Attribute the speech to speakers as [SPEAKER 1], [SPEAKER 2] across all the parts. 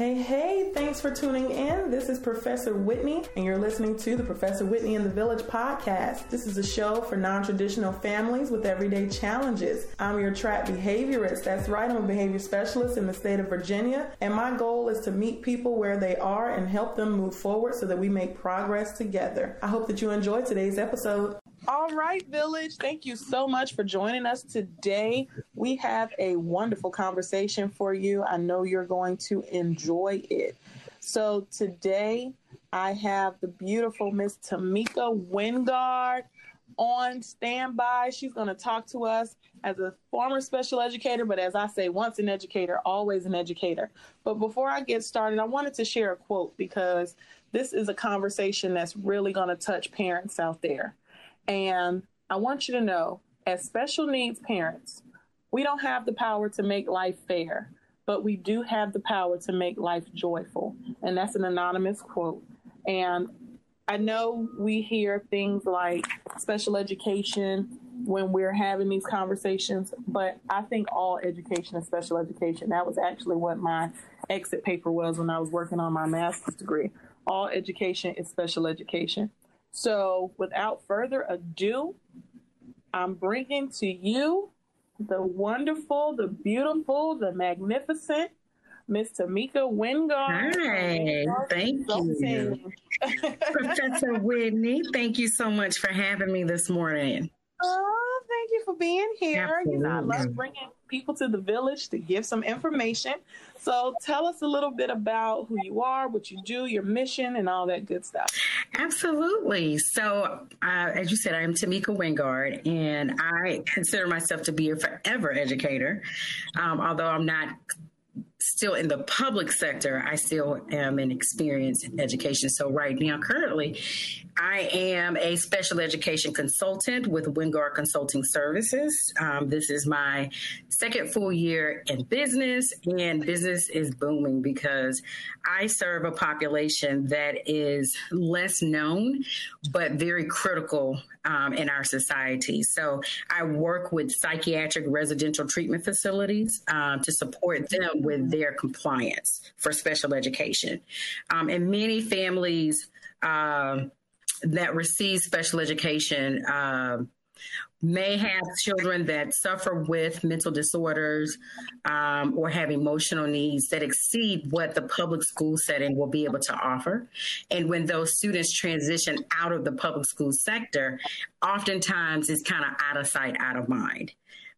[SPEAKER 1] Hey, hey, thanks for tuning in. This is Professor Whitney, and you're listening to the Professor Whitney in the Village podcast. This is a show for non traditional families with everyday challenges. I'm your trap behaviorist. That's right, I'm a behavior specialist in the state of Virginia, and my goal is to meet people where they are and help them move forward so that we make progress together. I hope that you enjoy today's episode. All right, Village. Thank you so much for joining us today. We have a wonderful conversation for you. I know you're going to enjoy it. So, today I have the beautiful Miss Tamika Wingard on standby. She's going to talk to us as a former special educator, but as I say, once an educator, always an educator. But before I get started, I wanted to share a quote because this is a conversation that's really going to touch parents out there. And I want you to know, as special needs parents, we don't have the power to make life fair, but we do have the power to make life joyful. And that's an anonymous quote. And I know we hear things like special education when we're having these conversations, but I think all education is special education. That was actually what my exit paper was when I was working on my master's degree. All education is special education. So, without further ado, I'm bringing to you the wonderful, the beautiful, the magnificent Miss Tamika Wingard.
[SPEAKER 2] Hi, thank you. Professor Whitney, thank you so much for having me this morning.
[SPEAKER 1] Oh, thank you for being here. Absolutely. You know, I love bringing people to the village to give some information. So tell us a little bit about who you are, what you do, your mission, and all that good stuff.
[SPEAKER 2] Absolutely. So, uh, as you said, I'm Tamika Wingard, and I consider myself to be a forever educator, um, although I'm not still in the public sector, I still am in experience in education. So right now, currently, I am a special education consultant with Wingard Consulting Services. Um, this is my second full year in business, and business is booming because I serve a population that is less known, but very critical um, in our society. So I work with psychiatric residential treatment facilities um, to support them with their compliance for special education. Um, and many families um, that receive special education um, may have children that suffer with mental disorders um, or have emotional needs that exceed what the public school setting will be able to offer. And when those students transition out of the public school sector, oftentimes it's kind of out of sight, out of mind.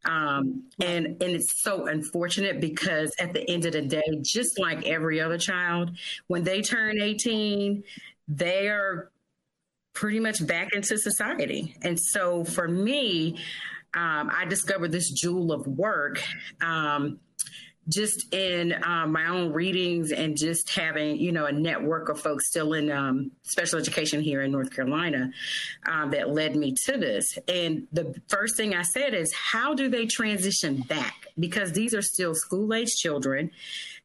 [SPEAKER 2] Um, and and it's so unfortunate because at the end of the day, just like every other child, when they turn 18, they are pretty much back into society. And so for me, um, I discovered this jewel of work. Um, just in um, my own readings and just having you know a network of folks still in um, special education here in north carolina um, that led me to this. And the first thing i said is how do they transition back? Because these are still school age children.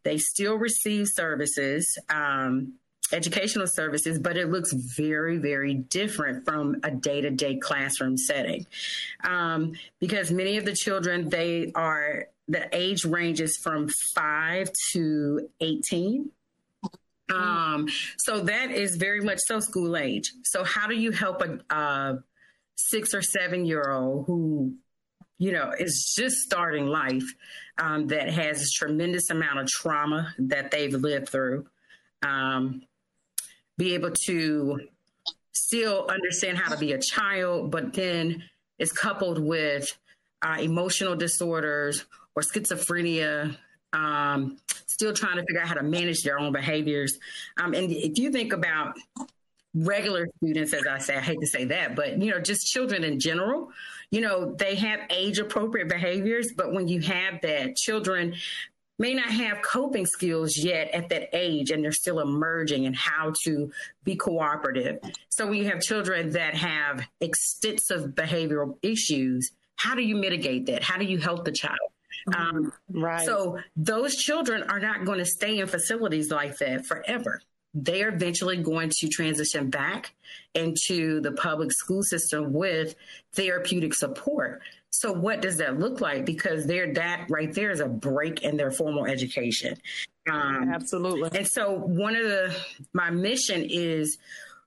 [SPEAKER 2] They still receive services um, educational services, but it looks very, very different from a day to day classroom setting. Um, because many of the children, they are, the age ranges from five to 18. Um, so that is very much so school age. So how do you help a, a six or seven year old who you know, is just starting life um, that has a tremendous amount of trauma that they've lived through. Um, be able to still understand how to be a child, but then is coupled with uh, emotional disorders or schizophrenia, um, still trying to figure out how to manage their own behaviors. Um, and if you think about regular students, as I say, I hate to say that, but you know, just children in general, you know, they have age appropriate behaviors, but when you have that, children may not have coping skills yet at that age and they're still emerging in how to be cooperative. So when you have children that have extensive behavioral issues, how do you mitigate that? How do you help the child? Um, right. So those children are not going to stay in facilities like that forever. They are eventually going to transition back into the public school system with therapeutic support. So what does that look like? Because there, that right there is a break in their formal education.
[SPEAKER 1] Um, Absolutely.
[SPEAKER 2] And so one of the my mission is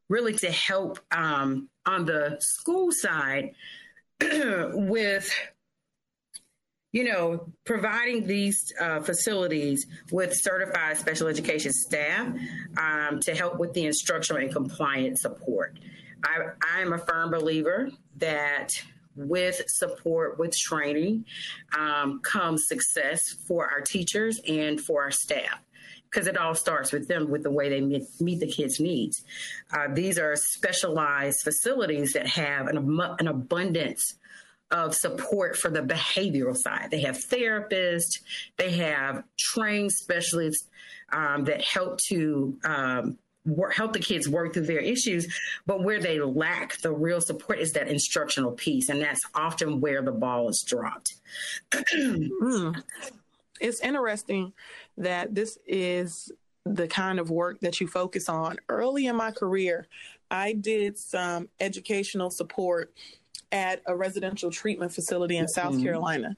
[SPEAKER 2] really to help um, on the school side with you know, providing these uh, facilities with certified special education staff um, to help with the instructional and compliance support. I, I am a firm believer that with support, with training, um, comes success for our teachers and for our staff. Because it all starts with them, with the way they meet, meet the kids' needs. Uh, these are specialized facilities that have an, an abundance of support for the behavioral side. They have therapists, they have trained specialists um, that help to um, work, help the kids work through their issues. But where they lack the real support is that instructional piece, and that's often where the ball is dropped.
[SPEAKER 1] mm. It's interesting that this is the kind of work that you focus on. Early in my career, I did some educational support at a residential treatment facility in South mm-hmm. Carolina.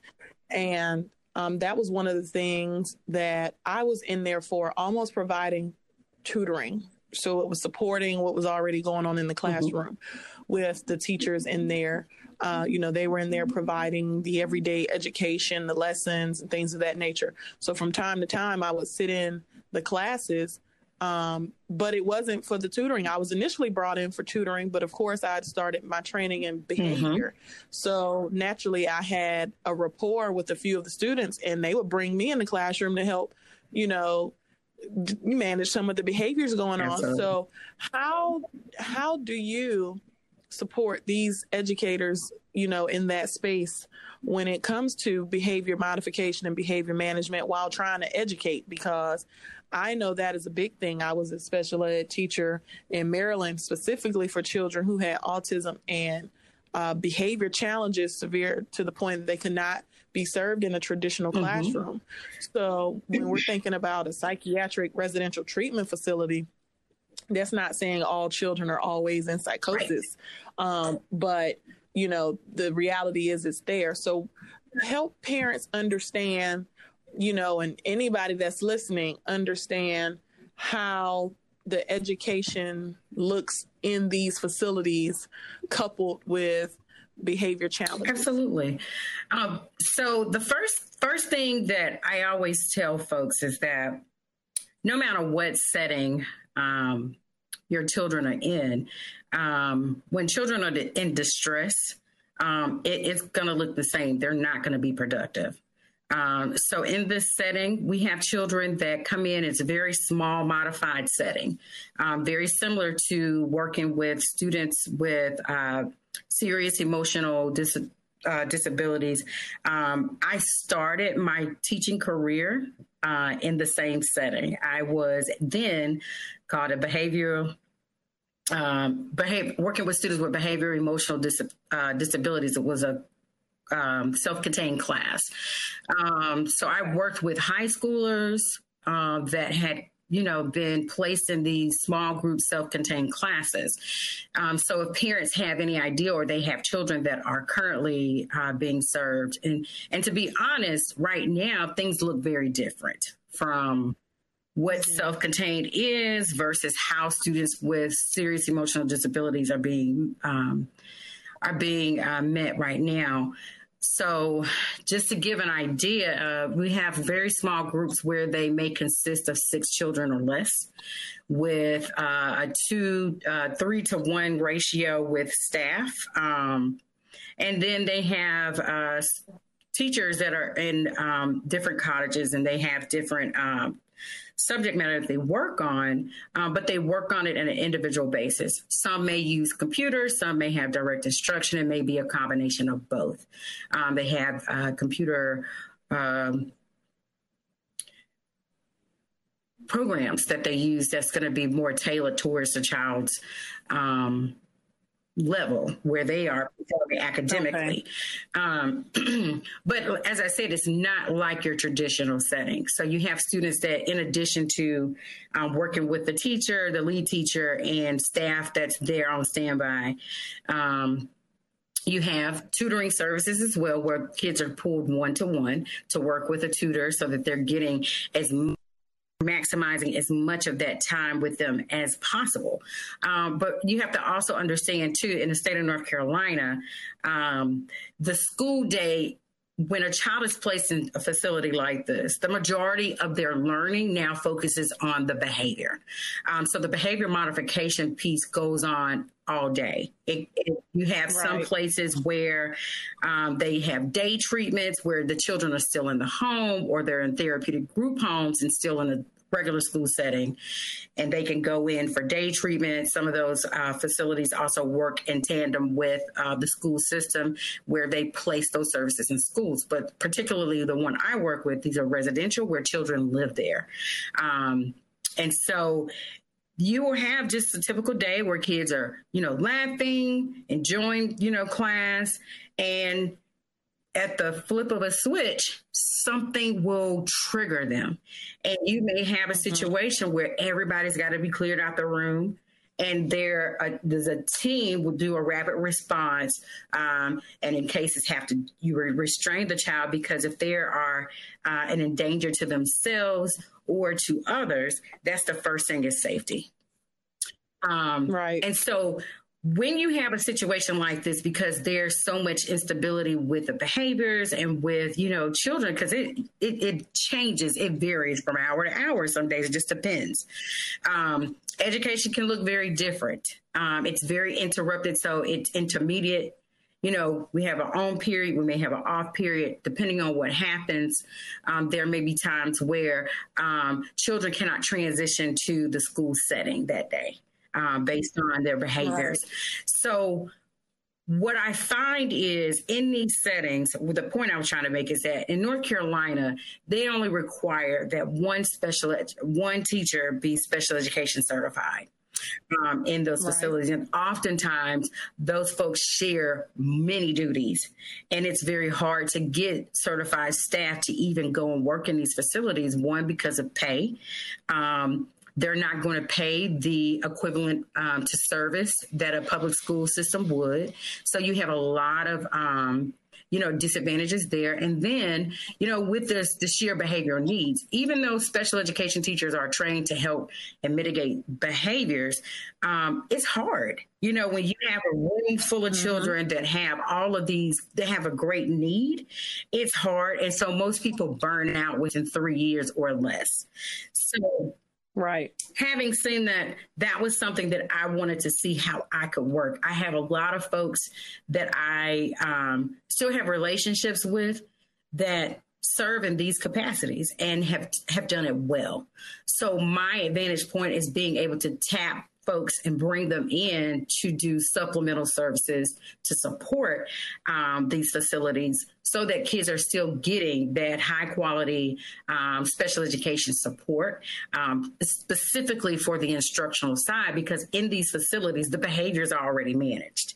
[SPEAKER 1] And um, that was one of the things that I was in there for, almost providing tutoring. So it was supporting what was already going on in the mm-hmm. classroom mm-hmm. with the teachers in there. Uh, you know, they were in there providing the everyday education, the lessons, and things of that nature. So from time to time, I would sit in the classes um, but it wasn't for the tutoring. I was initially brought in for tutoring, but of course, I had started my training in behavior. Mm-hmm. So naturally, I had a rapport with a few of the students, and they would bring me in the classroom to help, you know, manage some of the behaviors going on. So, how how do you support these educators, you know, in that space when it comes to behavior modification and behavior management while trying to educate? Because I know that is a big thing. I was a special ed teacher in Maryland specifically for children who had autism and uh, behavior challenges severe to the point that they cannot be served in a traditional mm-hmm. classroom. So when we're thinking about a psychiatric residential treatment facility, that's not saying all children are always in psychosis, right. um, but you know the reality is it's there. So help parents understand you know, and anybody that's listening understand how the education looks in these facilities coupled with behavior challenges.
[SPEAKER 2] Absolutely. Um, so the first first thing that I always tell folks is that no matter what setting um, your children are in, um, when children are in distress, um, it, it's going to look the same. They're not going to be productive. Um, so in this setting, we have children that come in. It's a very small, modified setting, um, very similar to working with students with uh, serious emotional dis- uh, disabilities. Um, I started my teaching career uh, in the same setting. I was then called a behavioral um, working with students with behavior emotional dis- uh, disabilities. It was a um, self-contained class. Um, so I worked with high schoolers uh, that had you know, been placed in these small group self-contained classes. Um, so if parents have any idea or they have children that are currently uh, being served, and and to be honest, right now things look very different from what mm-hmm. self-contained is versus how students with serious emotional disabilities are being um, are being uh, met right now. So, just to give an idea, uh, we have very small groups where they may consist of six children or less, with uh, a two, uh, three to one ratio with staff. Um, and then they have uh, teachers that are in um, different cottages and they have different um, subject matter that they work on, um, but they work on it on an individual basis. Some may use computers, some may have direct instruction. It may be a combination of both. Um, they have uh, computer. Um, programs that they use that's going to be more tailored towards the child's um, level where they are academically. Okay. Um, but as I said, it's not like your traditional setting. So you have students that, in addition to um, working with the teacher, the lead teacher, and staff that's there on standby, um, you have tutoring services as well, where kids are pulled one to one to work with a tutor so that they're getting as maximizing as much of that time with them as possible. Um, but you have to also understand, too, in the state of North Carolina, um, the school day when a child is placed in a facility like this, the majority of their learning now focuses on the behavior. Um, so the behavior modification piece goes on all day. It, it, you have right. some places where um, they have day treatments where the children are still in the home or they're in therapeutic group homes and still in a regular school setting, and they can go in for day treatment. Some of those uh, facilities also work in tandem with uh, the school system where they place those services in schools. But particularly the one I work with, these are residential where children live there. Um, and so you will have just a typical day where kids are, you know, laughing, enjoying, you know, class, and at the flip of a switch, something will trigger them. And you may have a mm-hmm. situation mm-hmm. where everybody's got to be cleared out the room. And there, uh, there's a team will do a rapid response, um, and in cases have to you restrain the child because if they are uh, an endanger to themselves or to others, that's the first thing is safety. Um, right. And so when you have a situation like this because there's so much instability with the behaviors and with you know children because it, it, it changes it varies from hour to hour some days it just depends. Um, education can look very different. Um, it's very interrupted so it's intermediate. You know we have our own period we may have an off period depending on what happens. Um, there may be times where um, children cannot transition to the school setting that day um, based on their behaviors. Right. So, what I find is in these settings, the point I was trying to make is that in North Carolina, they only require that one special ed- one teacher be special education certified. Um, in those right. facilities. And oftentimes, those folks share many duties. And it's very hard to get certified staff to even go and work in these facilities, one, because of pay. Um, they're not going to pay the equivalent um, to service that a public school system would. So you have a lot of um, you know disadvantages there and then you know with this the sheer behavioral needs even though special education teachers are trained to help and mitigate behaviors um, it's hard you know when you have a room full of mm-hmm. children that have all of these that have a great need it's hard and so most people burn out within three years or less so
[SPEAKER 1] Right.
[SPEAKER 2] Having seen that, that was something that I wanted to see how I could work. I have a lot of folks that I um, still have relationships with that serve in these capacities and have have done it well. So my advantage point is being able to tap folks and bring them in to do supplemental services to support um, these facilities so that kids are still getting that high quality um, special education support, um, specifically for the instructional side, because in these facilities, the behaviors are already managed.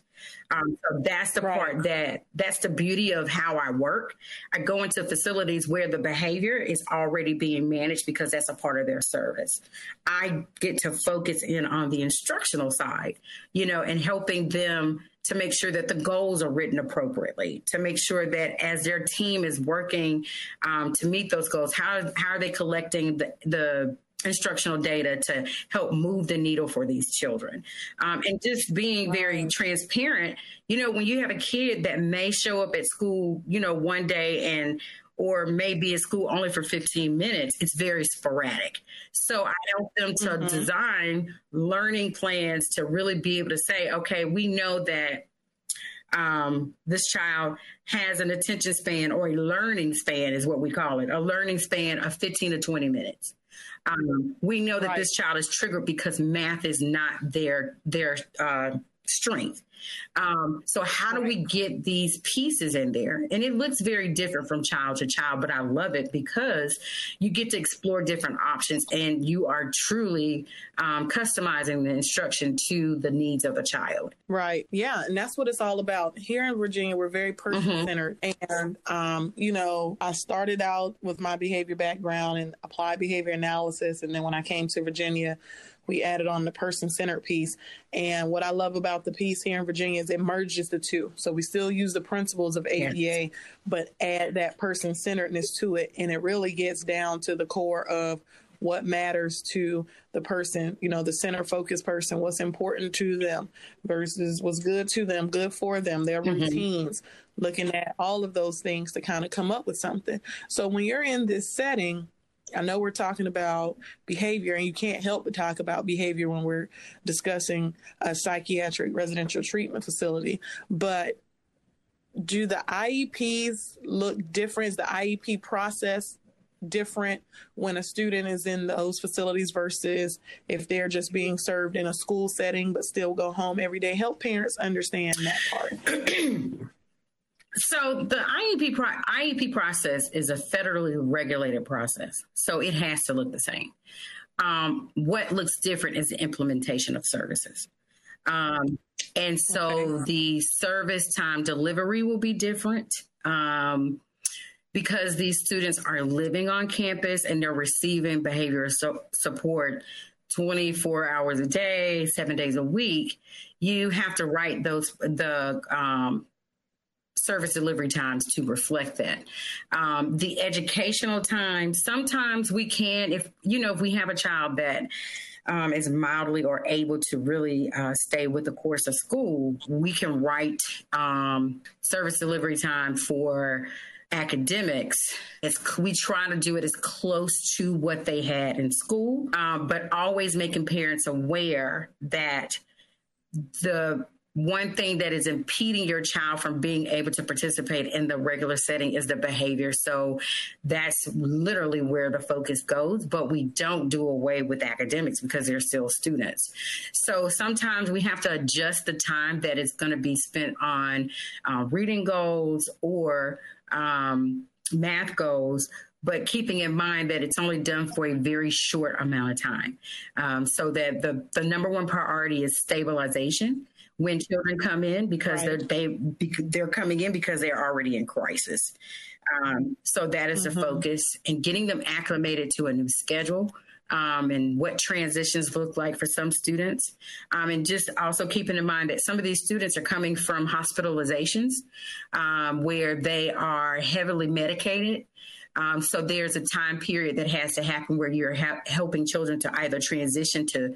[SPEAKER 2] Um, so that's the right. part that that's the beauty of how I work. I go into facilities where the behavior is already being managed because that's a part of their service. I get to focus in on the instructional side, you know, and helping them to make sure that the goals are written appropriately, to make sure that as their team is working um, to meet those goals, how how are they collecting the the instructional data to help move the needle for these children. Um, and just being very transparent, you know, when you have a kid that may show up at school, you know, one day and or maybe at school only for 15 minutes, it's very sporadic. So I help them to mm-hmm. design learning plans to really be able to say, okay, we know that um, this child has an attention span or a learning span, is what we call it, a learning span of 15 to 20 minutes. Um, we know that right. this child is triggered because math is not their their uh, strength. Um, so how do we get these pieces in there? And it looks very different from child to child, but I love it because you get to explore different options and you are truly um, customizing the instruction to the needs of a child.
[SPEAKER 1] Right. Yeah. And that's what it's all about. Here in Virginia, we're very person centered. Mm-hmm. And, um, you know, I started out with my behavior background and applied behavior analysis. And then when I came to Virginia, we added on the person centered piece. And what I love about the piece here in Virginia is it merges the two. So we still use the principles of ABA, yes. but add that person centeredness to it. And it really gets down to the core of what matters to the person, you know, the center focused person, what's important to them versus what's good to them, good for them, their mm-hmm. routines, looking at all of those things to kind of come up with something. So when you're in this setting, I know we're talking about behavior, and you can't help but talk about behavior when we're discussing a psychiatric residential treatment facility. But do the IEPs look different? Is the IEP process different when a student is in those facilities versus if they're just being served in a school setting but still go home every day? Help parents understand that part.
[SPEAKER 2] So the IEP pro- IEP process is a federally regulated process, so it has to look the same. Um, what looks different is the implementation of services. Um, and so okay. the service time delivery will be different um, because these students are living on campus and they're receiving behavioral so- support 24 hours a day, seven days a week. You have to write those the um, service delivery times to reflect that. Um, the educational time, sometimes we can, if you know, if we have a child that um, is mildly or able to really uh, stay with the course of school, we can write um, service delivery time for academics it's we try to do it as close to what they had in school um, but always making parents aware that the one thing that is impeding your child from being able to participate in the regular setting is the behavior. So that's literally where the focus goes, but we don't do away with academics because they're still students. So sometimes we have to adjust the time that is going to be spent on uh, reading goals or um, math goals but keeping in mind that it's only done for a very short amount of time. Um, so that the, the number one priority is stabilization when children come in because right. they're they they're coming in because they're already in crisis. Um, so that is mm-hmm. the focus and getting them acclimated to a new schedule. Um, and what transitions look like for some students. Um, and just also keeping in mind that some of these students are coming from hospitalizations um, where they are heavily medicated. Um, so there's a time period that has to happen where you're ha- helping children to either transition to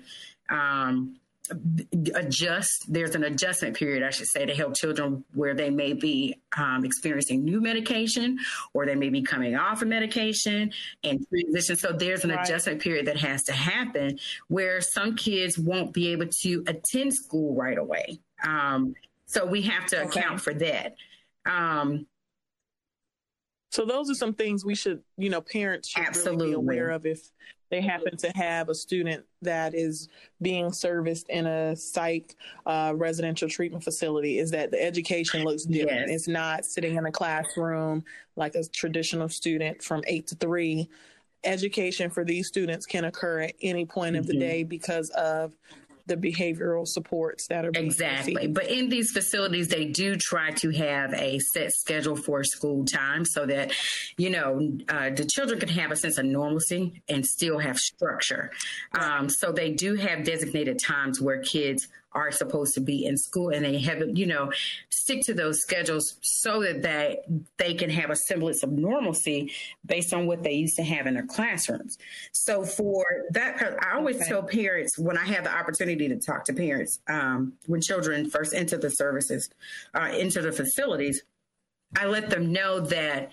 [SPEAKER 2] um, adjust there's an adjustment period i should say to help children where they may be um, experiencing new medication or they may be coming off of medication and transition so there's an right. adjustment period that has to happen where some kids won't be able to attend school right away um, so we have to okay. account for that um,
[SPEAKER 1] so those are some things we should, you know, parents should Absolutely. really be aware of if they happen to have a student that is being serviced in a psych uh, residential treatment facility is that the education looks different. Yes. It's not sitting in a classroom like a traditional student from eight to three. Education for these students can occur at any point mm-hmm. of the mm-hmm. day because of the behavioral supports that are
[SPEAKER 2] exactly. But in these facilities, they do try to have a set schedule for school time so that you know uh, the children can have a sense of normalcy and still have structure. Um, so they do have designated times where kids are supposed to be in school and they have you know stick to those schedules so that they they can have a semblance of normalcy based on what they used to have in their classrooms so for that i always okay. tell parents when i have the opportunity to talk to parents um, when children first enter the services uh, into the facilities i let them know that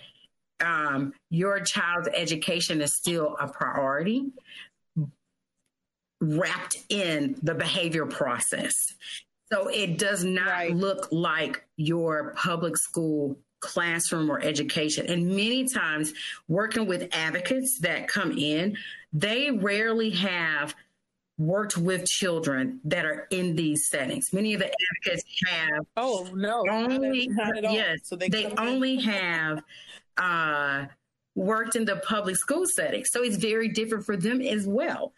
[SPEAKER 2] um, your child's education is still a priority wrapped in the behavior process. So it does not right. look like your public school classroom or education. And many times, working with advocates that come in, they rarely have worked with children that are in these settings. Many of the advocates have
[SPEAKER 1] oh no
[SPEAKER 2] only yes so they, they only have uh, worked in the public school setting, so it's very different for them as well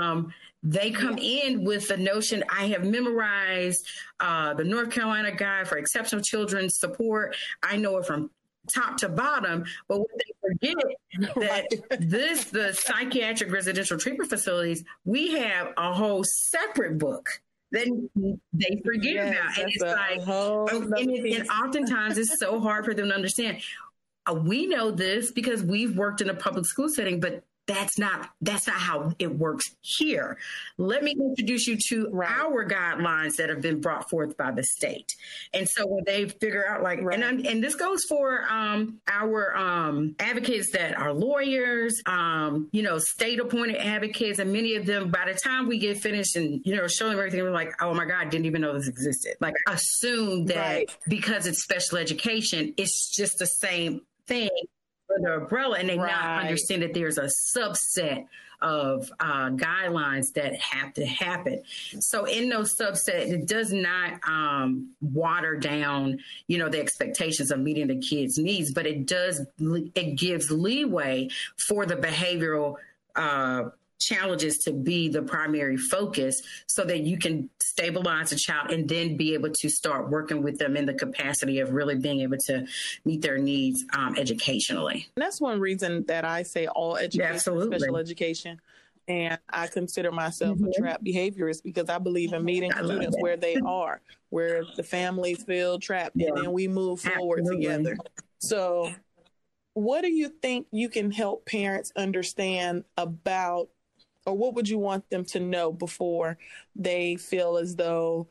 [SPEAKER 2] um, they come in with the notion I have memorized uh, the North Carolina Guide for Exceptional Children's Support. I know it from top to bottom, but what they forget that this the psychiatric residential treatment facilities we have a whole separate book then they forget yes, about. And it's like oh, and, it, and oftentimes it's so hard for them to understand. Uh, we know this because we've worked in a public school setting but that's not that's not how it works here. Let me introduce you to right. our guidelines that have been brought forth by the state. And so when they figure out like right. and and this goes for um, our um, advocates that are lawyers, um, you know, state appointed advocates, and many of them by the time we get finished and you know showing them everything, we're like, oh my god, didn't even know this existed. Like assume that right. because it's special education, it's just the same thing under umbrella and they right. not understand that there's a subset of uh, guidelines that have to happen. So in those subset, it does not um, water down, you know, the expectations of meeting the kids' needs, but it does it gives leeway for the behavioral uh, challenges to be the primary focus so that you can stabilize a child and then be able to start working with them in the capacity of really being able to meet their needs um, educationally.
[SPEAKER 1] And that's one reason that I say all education, Absolutely. special education. And I consider myself mm-hmm. a trap behaviorist because I believe in meeting students that. where they are, where the families feel trapped, yeah. and then we move forward Absolutely. together. So, what do you think you can help parents understand about or what would you want them to know before they feel as though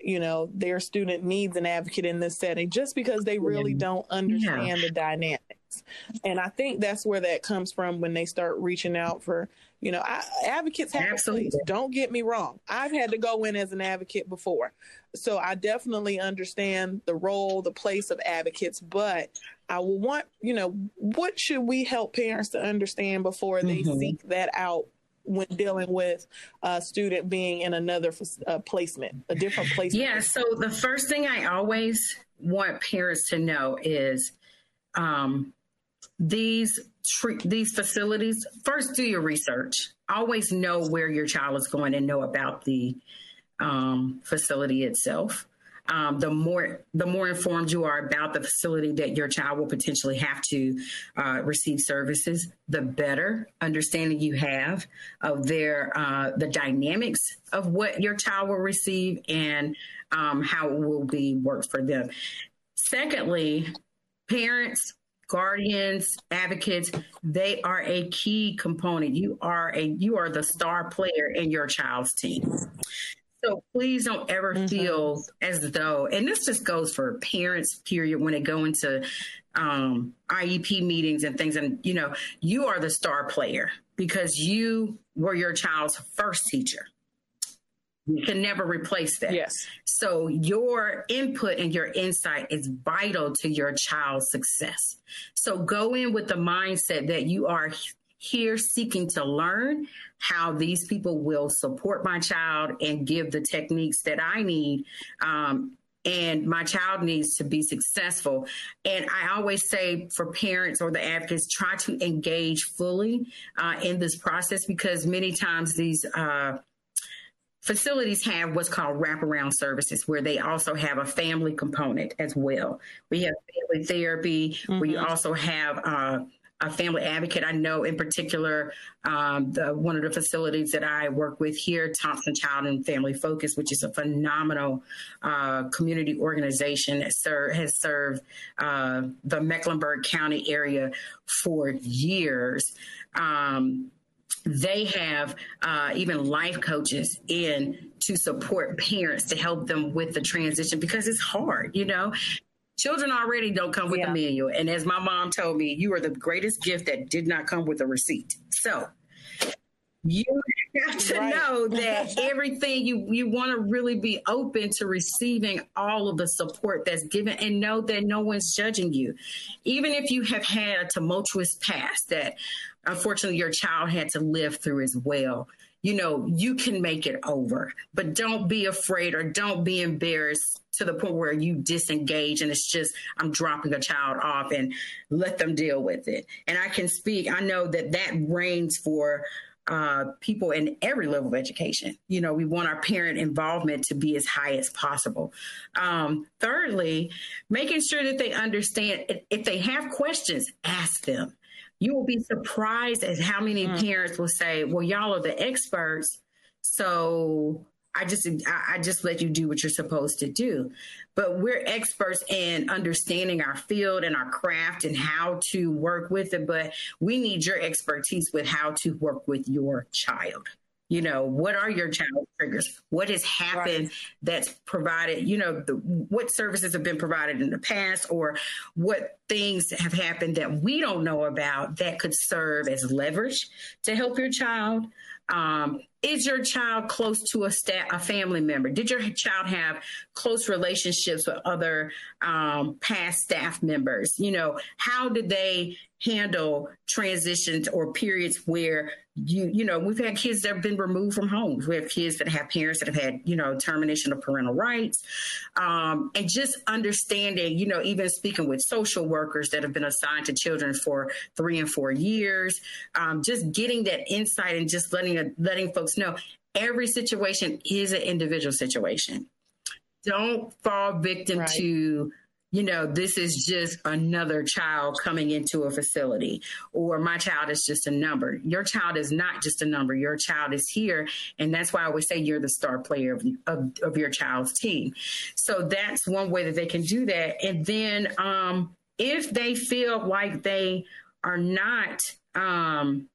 [SPEAKER 1] you know their student needs an advocate in this setting just because they really don't understand yeah. the dynamics and i think that's where that comes from when they start reaching out for you know I, advocates have Absolutely. don't get me wrong i've had to go in as an advocate before so i definitely understand the role the place of advocates but i will want you know what should we help parents to understand before they mm-hmm. seek that out when dealing with a student being in another uh, placement, a different placement?
[SPEAKER 2] Yeah. So the first thing I always want parents to know is um, these these facilities. First, do your research. Always know where your child is going and know about the um, facility itself um, the more the more informed you are about the facility that your child will potentially have to uh, receive services, the better understanding you have of their uh, the dynamics of what your child will receive and um, how it will be worked for them. Secondly, parents guardians advocates they are a key component you are a you are the star player in your child's team so please don't ever mm-hmm. feel as though, and this just goes for parents, period, when they go into um, IEP meetings and things, and you know, you are the star player because you were your child's first teacher. You can never replace that.
[SPEAKER 1] Yes.
[SPEAKER 2] So your input and your insight is vital to your child's success. So go in with the mindset that you are here seeking to learn how these people will support my child and give the techniques that I need. Um, and my child needs to be successful. And I always say for parents or the advocates, try to engage fully uh, in this process because many times these uh, facilities have what's called wraparound services, where they also have a family component as well. We have family therapy. Mm-hmm. We also have uh, a family advocate. I know in particular um, the one of the facilities that I work with here, Thompson Child and Family Focus, which is a phenomenal uh, community organization that ser- has served uh, the Mecklenburg County area for years. Um, they have uh, even life coaches in to support parents to help them with the transition because it's hard, you know. Children already don't come with yeah. a manual. And as my mom told me, you are the greatest gift that did not come with a receipt. So you have to right. know that everything you you want to really be open to receiving all of the support that's given and know that no one's judging you even if you have had a tumultuous past that unfortunately your child had to live through as well you know, you can make it over, but don't be afraid or don't be embarrassed to the point where you disengage and it's just, I'm dropping a child off and let them deal with it. And I can speak, I know that that reigns for uh, people in every level of education. You know, we want our parent involvement to be as high as possible. Um, thirdly, making sure that they understand if they have questions, ask them you will be surprised at how many mm. parents will say, Well, y'all are the experts. So I just I just let you do what you're supposed to do. But we're experts in understanding our field and our craft and how to work with it. But we need your expertise with how to work with your child. You know, what are your child triggers? What has happened right. that's provided, you know, the, what services have been provided in the past or what things have happened that we don't know about that could serve as leverage to help your child? Um, is your child close to a, sta- a family member? Did your child have close relationships with other um, past staff members? You know, how did they handle transitions or periods where you you know we've had kids that have been removed from homes we have kids that have parents that have had you know termination of parental rights um, and just understanding you know even speaking with social workers that have been assigned to children for three and four years um, just getting that insight and just letting letting folks know every situation is an individual situation don't fall victim right. to you know, this is just another child coming into a facility, or my child is just a number. Your child is not just a number. Your child is here. And that's why I always say you're the star player of, of, of your child's team. So that's one way that they can do that. And then um, if they feel like they are not, um,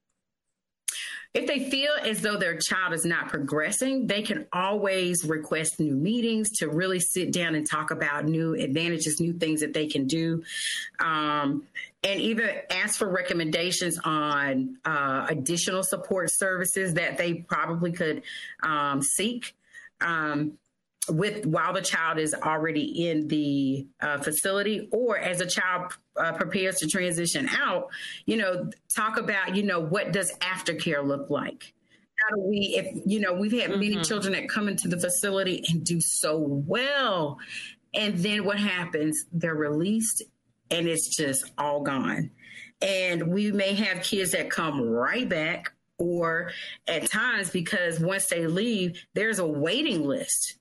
[SPEAKER 2] if they feel as though their child is not progressing, they can always request new meetings to really sit down and talk about new advantages, new things that they can do. Um, and even ask for recommendations on uh, additional support services that they probably could um, seek. Um, with while the child is already in the uh, facility or as a child uh, prepares to transition out you know talk about you know what does aftercare look like? How do we if you know we've had mm-hmm. many children that come into the facility and do so well and then what happens? They're released and it's just all gone. And we may have kids that come right back or at times because once they leave there's a waiting list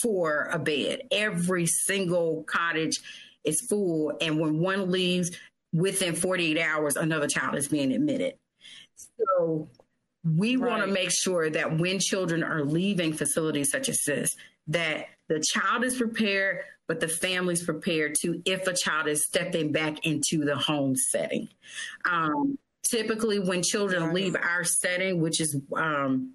[SPEAKER 2] for a bed. Every single cottage is full. And when one leaves within 48 hours, another child is being admitted. So we right. want to make sure that when children are leaving facilities such as this, that the child is prepared, but the family's prepared to if a child is stepping back into the home setting. Um, typically, when children right. leave our setting, which is um,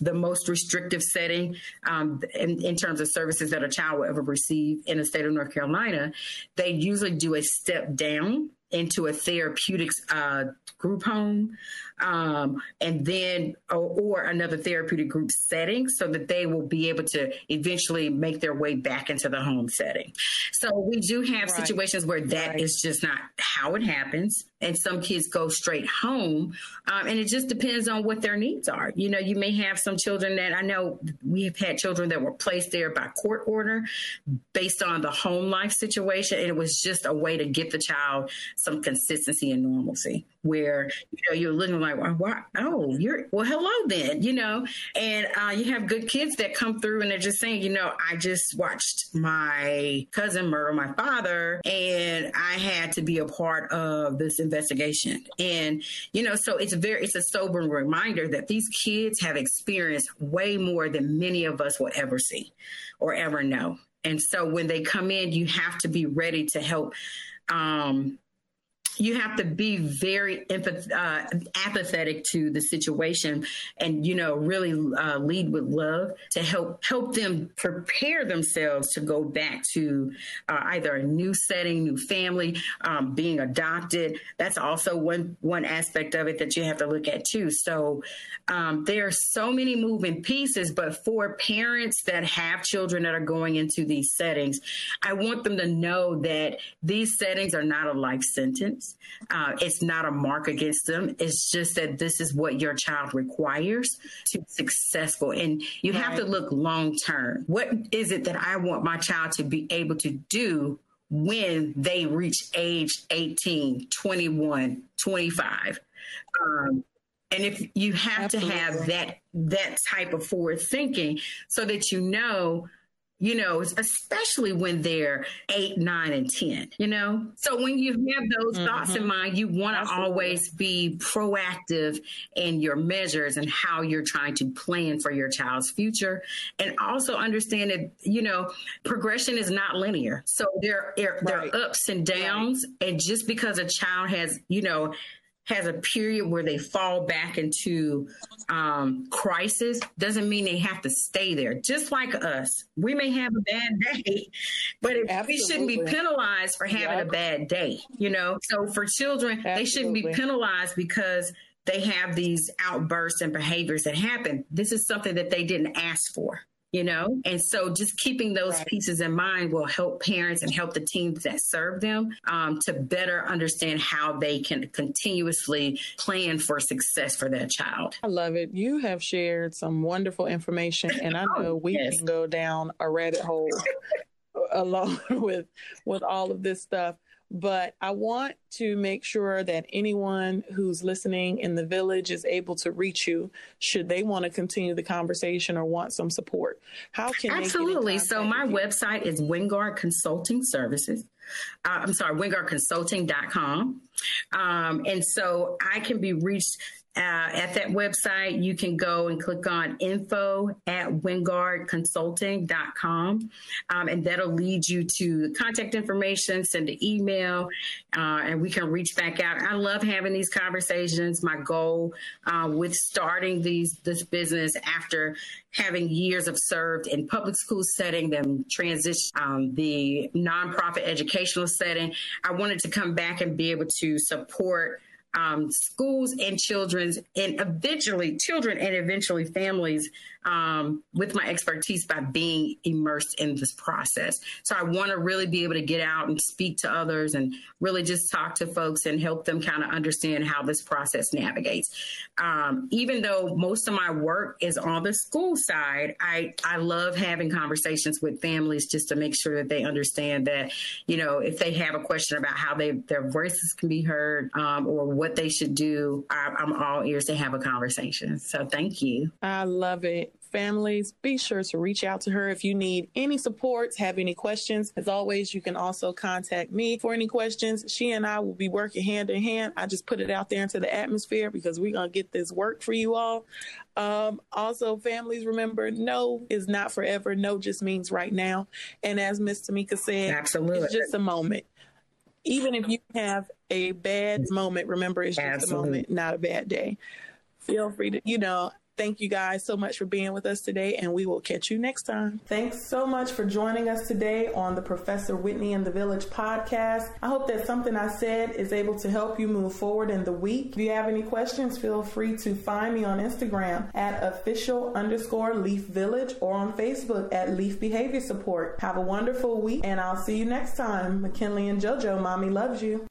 [SPEAKER 2] the most restrictive setting um, in, in, terms of services that a child will ever receive in the state of North Carolina, they usually do a step down into a therapeutics uh, group home um, and then or, or, another therapeutic group setting so that they will be able to eventually make their way back into the home setting so we do have right. situations where that right. is just not how it happens and some kids go straight home um, and it just depends on what their needs are you know you may have some children that i know we have had children that were placed there by court order based on the home life situation and it was just a way to get the child some consistency and normalcy where you know you're looking like oh you're well hello then you know and uh, you have good kids that come through and they're just saying you know i just watched my cousin murder my father and i had to be a part of this investigation. And, you know, so it's very, it's a sobering reminder that these kids have experienced way more than many of us will ever see or ever know. And so when they come in, you have to be ready to help um, you have to be very empath- uh, apathetic to the situation and you know really uh, lead with love to help help them prepare themselves to go back to uh, either a new setting new family um, being adopted. That's also one one aspect of it that you have to look at too. So um, there are so many moving pieces but for parents that have children that are going into these settings i want them to know that these settings are not a life sentence uh, it's not a mark against them. It's just that this is what your child requires to be successful. And you right. have to look long term. What is it that I want my child to be able to do when they reach age 18, 21, 25? Um, and if you have Absolutely. to have that that type of forward thinking so that you know you know, especially when they're eight, nine, and 10, you know? So when you have those mm-hmm. thoughts in mind, you want to always be proactive in your measures and how you're trying to plan for your child's future. And also understand that, you know, progression is not linear. So there, there, right. there are ups and downs. Right. And just because a child has, you know, has a period where they fall back into um, crisis doesn't mean they have to stay there. Just like us, we may have a bad day, but we shouldn't be penalized for having yep. a bad day. You know, so for children, Absolutely. they shouldn't be penalized because they have these outbursts and behaviors that happen. This is something that they didn't ask for you know? And so just keeping those right. pieces in mind will help parents and help the teams that serve them um, to better understand how they can continuously plan for success for their child.
[SPEAKER 1] I love it. You have shared some wonderful information, and I oh, know oh, we yes. can go down a rabbit hole along with with all of this stuff but I want to make sure that anyone who's listening in the village is able to reach you should they want to continue the conversation or want some support. How can
[SPEAKER 2] Absolutely. so my website is Wingard Consulting Services. Uh, I'm sorry, wingardconsulting.com. Um, and so I can be reached uh, at that website, you can go and click on info at wingardconsulting.com, um, and that'll lead you to contact information, send an email, uh, and we can reach back out. I love having these conversations. My goal uh, with starting these this business after having years of served in public school setting, then transition um, the nonprofit educational setting, I wanted to come back and be able to support um, schools and children's and eventually children and eventually families um, with my expertise by being immersed in this process. So I want to really be able to get out and speak to others and really just talk to folks and help them kind of understand how this process navigates. Um, even though most of my work is on the school side, I, I love having conversations with families just to make sure that they understand that, you know, if they have a question about how they their voices can be heard um, or what they should do, I, I'm all ears to have a conversation. So thank you.
[SPEAKER 1] I love it families, be sure to reach out to her if you need any supports, have any questions. As always, you can also contact me for any questions. She and I will be working hand in hand. I just put it out there into the atmosphere because we're going to get this work for you all. Um, also, families, remember, no is not forever. No just means right now. And as Miss Tamika said,
[SPEAKER 2] Absolutely.
[SPEAKER 1] it's just a moment. Even if you have a bad moment, remember it's just Absolutely. a moment, not a bad day. Feel free to, you know, Thank you guys so much for being with us today, and we will catch you next time. Thanks so much for joining us today on the Professor Whitney and the Village podcast. I hope that something I said is able to help you move forward in the week. If you have any questions, feel free to find me on Instagram at official underscore Leaf Village or on Facebook at Leaf Behavior Support. Have a wonderful week, and I'll see you next time. McKinley and JoJo, Mommy loves you.